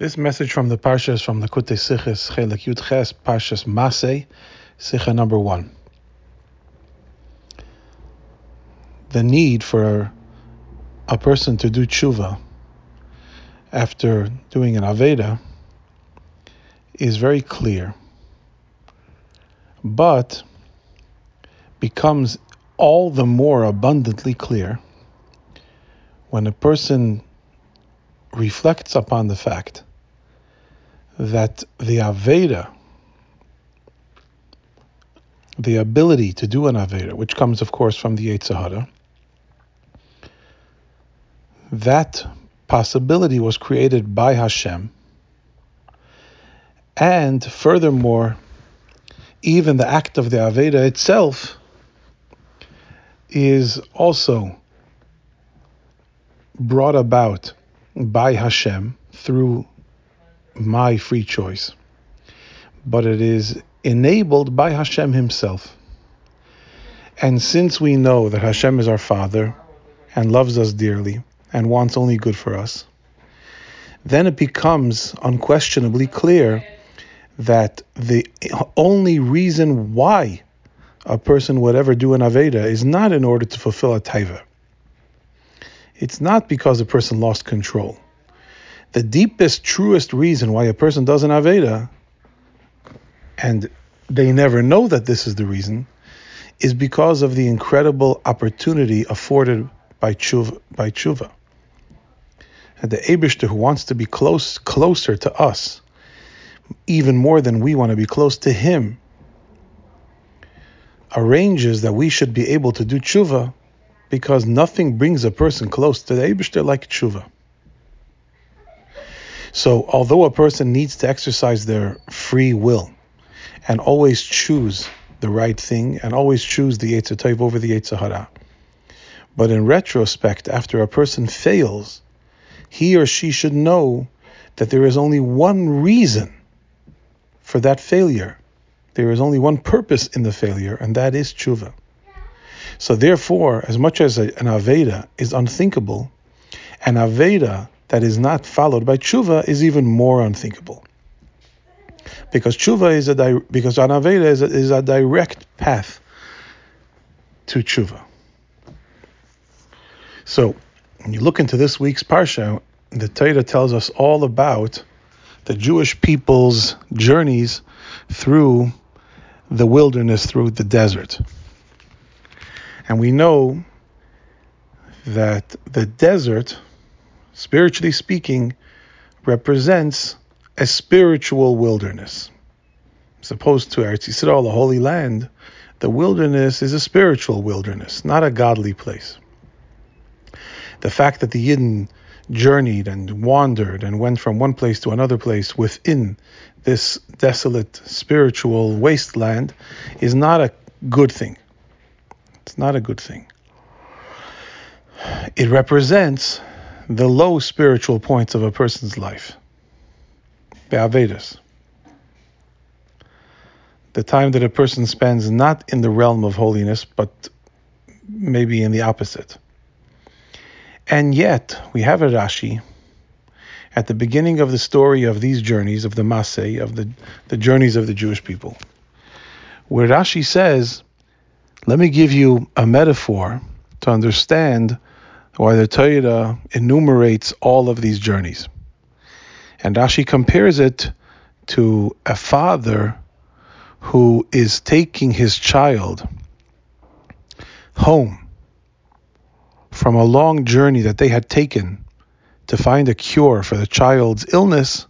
This message from the Parsha is from Likutei Sichos Chelek Yud Ches Parshas Masei, Sicha number one. The need for a person to do tshuva after doing an aveira is very clear, but becomes all the more abundantly clear when a person reflects upon the fact that the Aveira, the ability to do an Aveira, which comes, of course, from the Yetzer Hara, that possibility was created by Hashem. And furthermore, even the act of the Aveira itself is also brought about by Hashem through my free choice, but it is enabled by Hashem Himself. And since we know that Hashem is our Father and loves us dearly and wants only good for us, then it becomes unquestionably clear that the only reason why a person would ever do an Aveira is not in order to fulfill a Taiva. It's not because a person lost control the deepest, truest reason why a person does an Aveira, and they never know that this is the reason, is because of the incredible opportunity afforded by tshuva. By tshuva. And the Abishter who wants to be close, closer to us, even more than we want to be close to him, arranges that we should be able to do tshuva because nothing brings a person close to the Abishter like tshuva. So, although a person needs to exercise their free will and always choose the right thing and always choose the Yetzer over the Yetzer but in retrospect, after a person fails, he or she should know that there is only one reason for that failure. There is only one purpose in the failure, and that is tshuva. So, therefore, as much as a, an Aveira is unthinkable, an Aveira that is not followed by tshuva is even more unthinkable. Because tshuva is a di- because anaveda is a, is a direct path to tshuva. So, when you look into this week's parsha, the Torah tells us all about the Jewish people's journeys through the wilderness, through the desert. And we know that the desert spiritually speaking, represents a spiritual wilderness. As opposed to Eretz Yisrael, the Holy Land, the wilderness is a spiritual wilderness, not a godly place. The fact that the Yidden journeyed and wandered and went from one place to another place within this desolate spiritual wasteland is not a good thing. It's not a good thing. It represents the low spiritual points of a person's life. The. The time that a person spends not in the realm of holiness, but maybe in the opposite. And yet, we have a Rashi at the beginning of the story of these journeys, of the Masei, of the, the journeys of the Jewish people, where Rashi says, Let me give you a metaphor to understand why the Torah enumerates all of these journeys. And Rashi compares it to a father who is taking his child home from a long journey that they had taken to find a cure for the child's illness.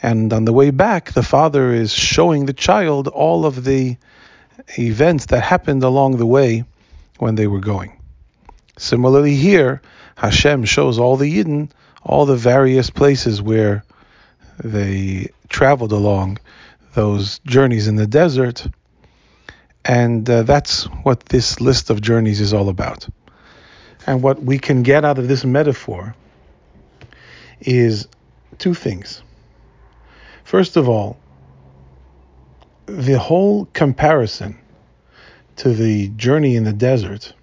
And on the way back, the father is showing the child all of the events that happened along the way when they were going. Similarly, here, Hashem shows all the Yidden all the various places where they traveled along those journeys in the desert. And uh, that's what this list of journeys is all about. And what we can get out of this metaphor is two things. First of all, the whole comparison to the journey in the desert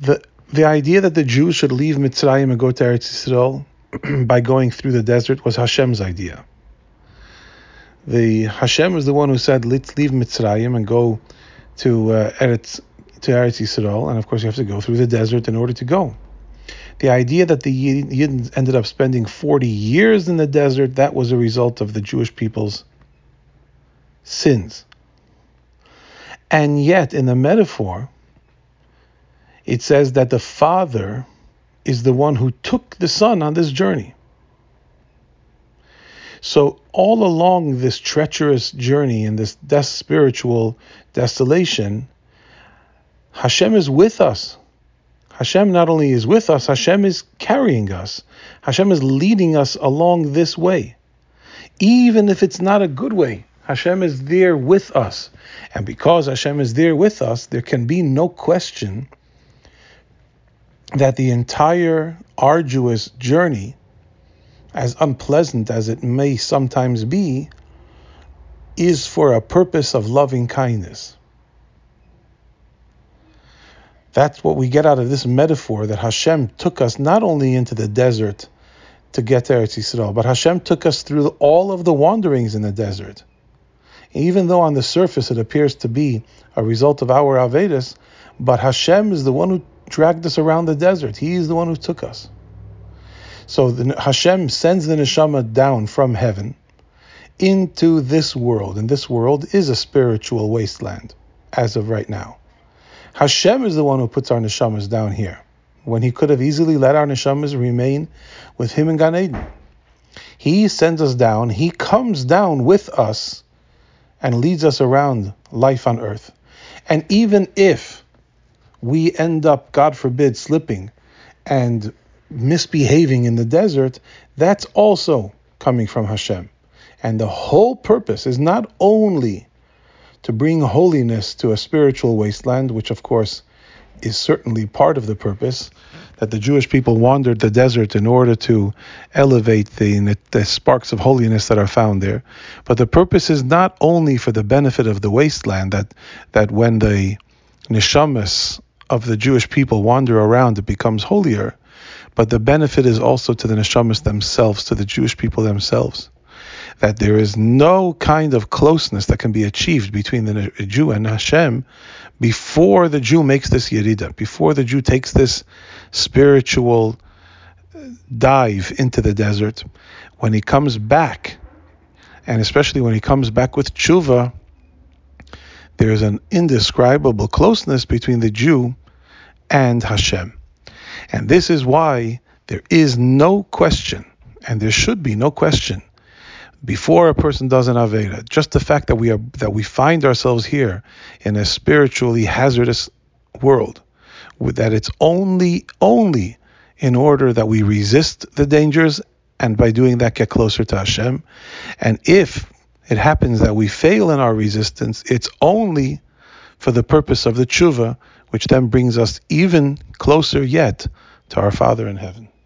the the idea that the Jews should leave Mitzrayim and go to Eretz Yisrael by going through the desert was Hashem's idea. The Hashem was the one who said, "Let's leave Mitzrayim and go to uh, Eretz to Eretz Yisrael," and of course you have to go through the desert in order to go. The idea that the Yidden ended up spending 40 years in the desert, that was a result of the Jewish people's sins. And yet, in the metaphor, it says that the Father is the one who took the Son on this journey. So, all along this treacherous journey and this des- spiritual desolation, Hashem is with us. Hashem not only is with us, Hashem is carrying us. Hashem is leading us along this way. Even if it's not a good way, Hashem is there with us. And because Hashem is there with us, there can be no question that the entire arduous journey, as unpleasant as it may sometimes be, is for a purpose of loving kindness. That's what we get out of this metaphor that Hashem took us not only into the desert to get to Eretz Yisrael, but Hashem took us through all of the wanderings in the desert. Even though on the surface it appears to be a result of our Avedis, but Hashem is the one who dragged us around the desert. He is the one who took us. So the, Hashem sends the neshama down from heaven into this world, and this world is a spiritual wasteland as of right now. Hashem is the one who puts our neshamas down here, when He could have easily let our neshamas remain with Him in Gan Eden. He sends us down, He comes down with us and leads us around life on earth. And even if we end up, God forbid, slipping and misbehaving in the desert, that's also coming from Hashem. And the whole purpose is not only to bring holiness to a spiritual wasteland, which of course is certainly part of the purpose, that the Jewish people wandered the desert in order to elevate the, the sparks of holiness that are found there. But the purpose is not only for the benefit of the wasteland, that, that when the neshamas of the Jewish people wander around, it becomes holier, but the benefit is also to the neshamas themselves, to the Jewish people themselves that there is no kind of closeness that can be achieved between the Jew and Hashem before the Jew makes this yerida, before the Jew takes this spiritual uh, dive into the desert. When he comes back, and especially when he comes back with tshuva, there is an indescribable closeness between the Jew and Hashem. And this is why there is no question, and there should be no question, before a person does an Aveira, just the fact that we are that we find ourselves here in a spiritually hazardous world, that it's only only in order that we resist the dangers and by doing that get closer to Hashem. And if it happens that we fail in our resistance, it's only for the purpose of the tshuva, which then brings us even closer yet to our Father in heaven.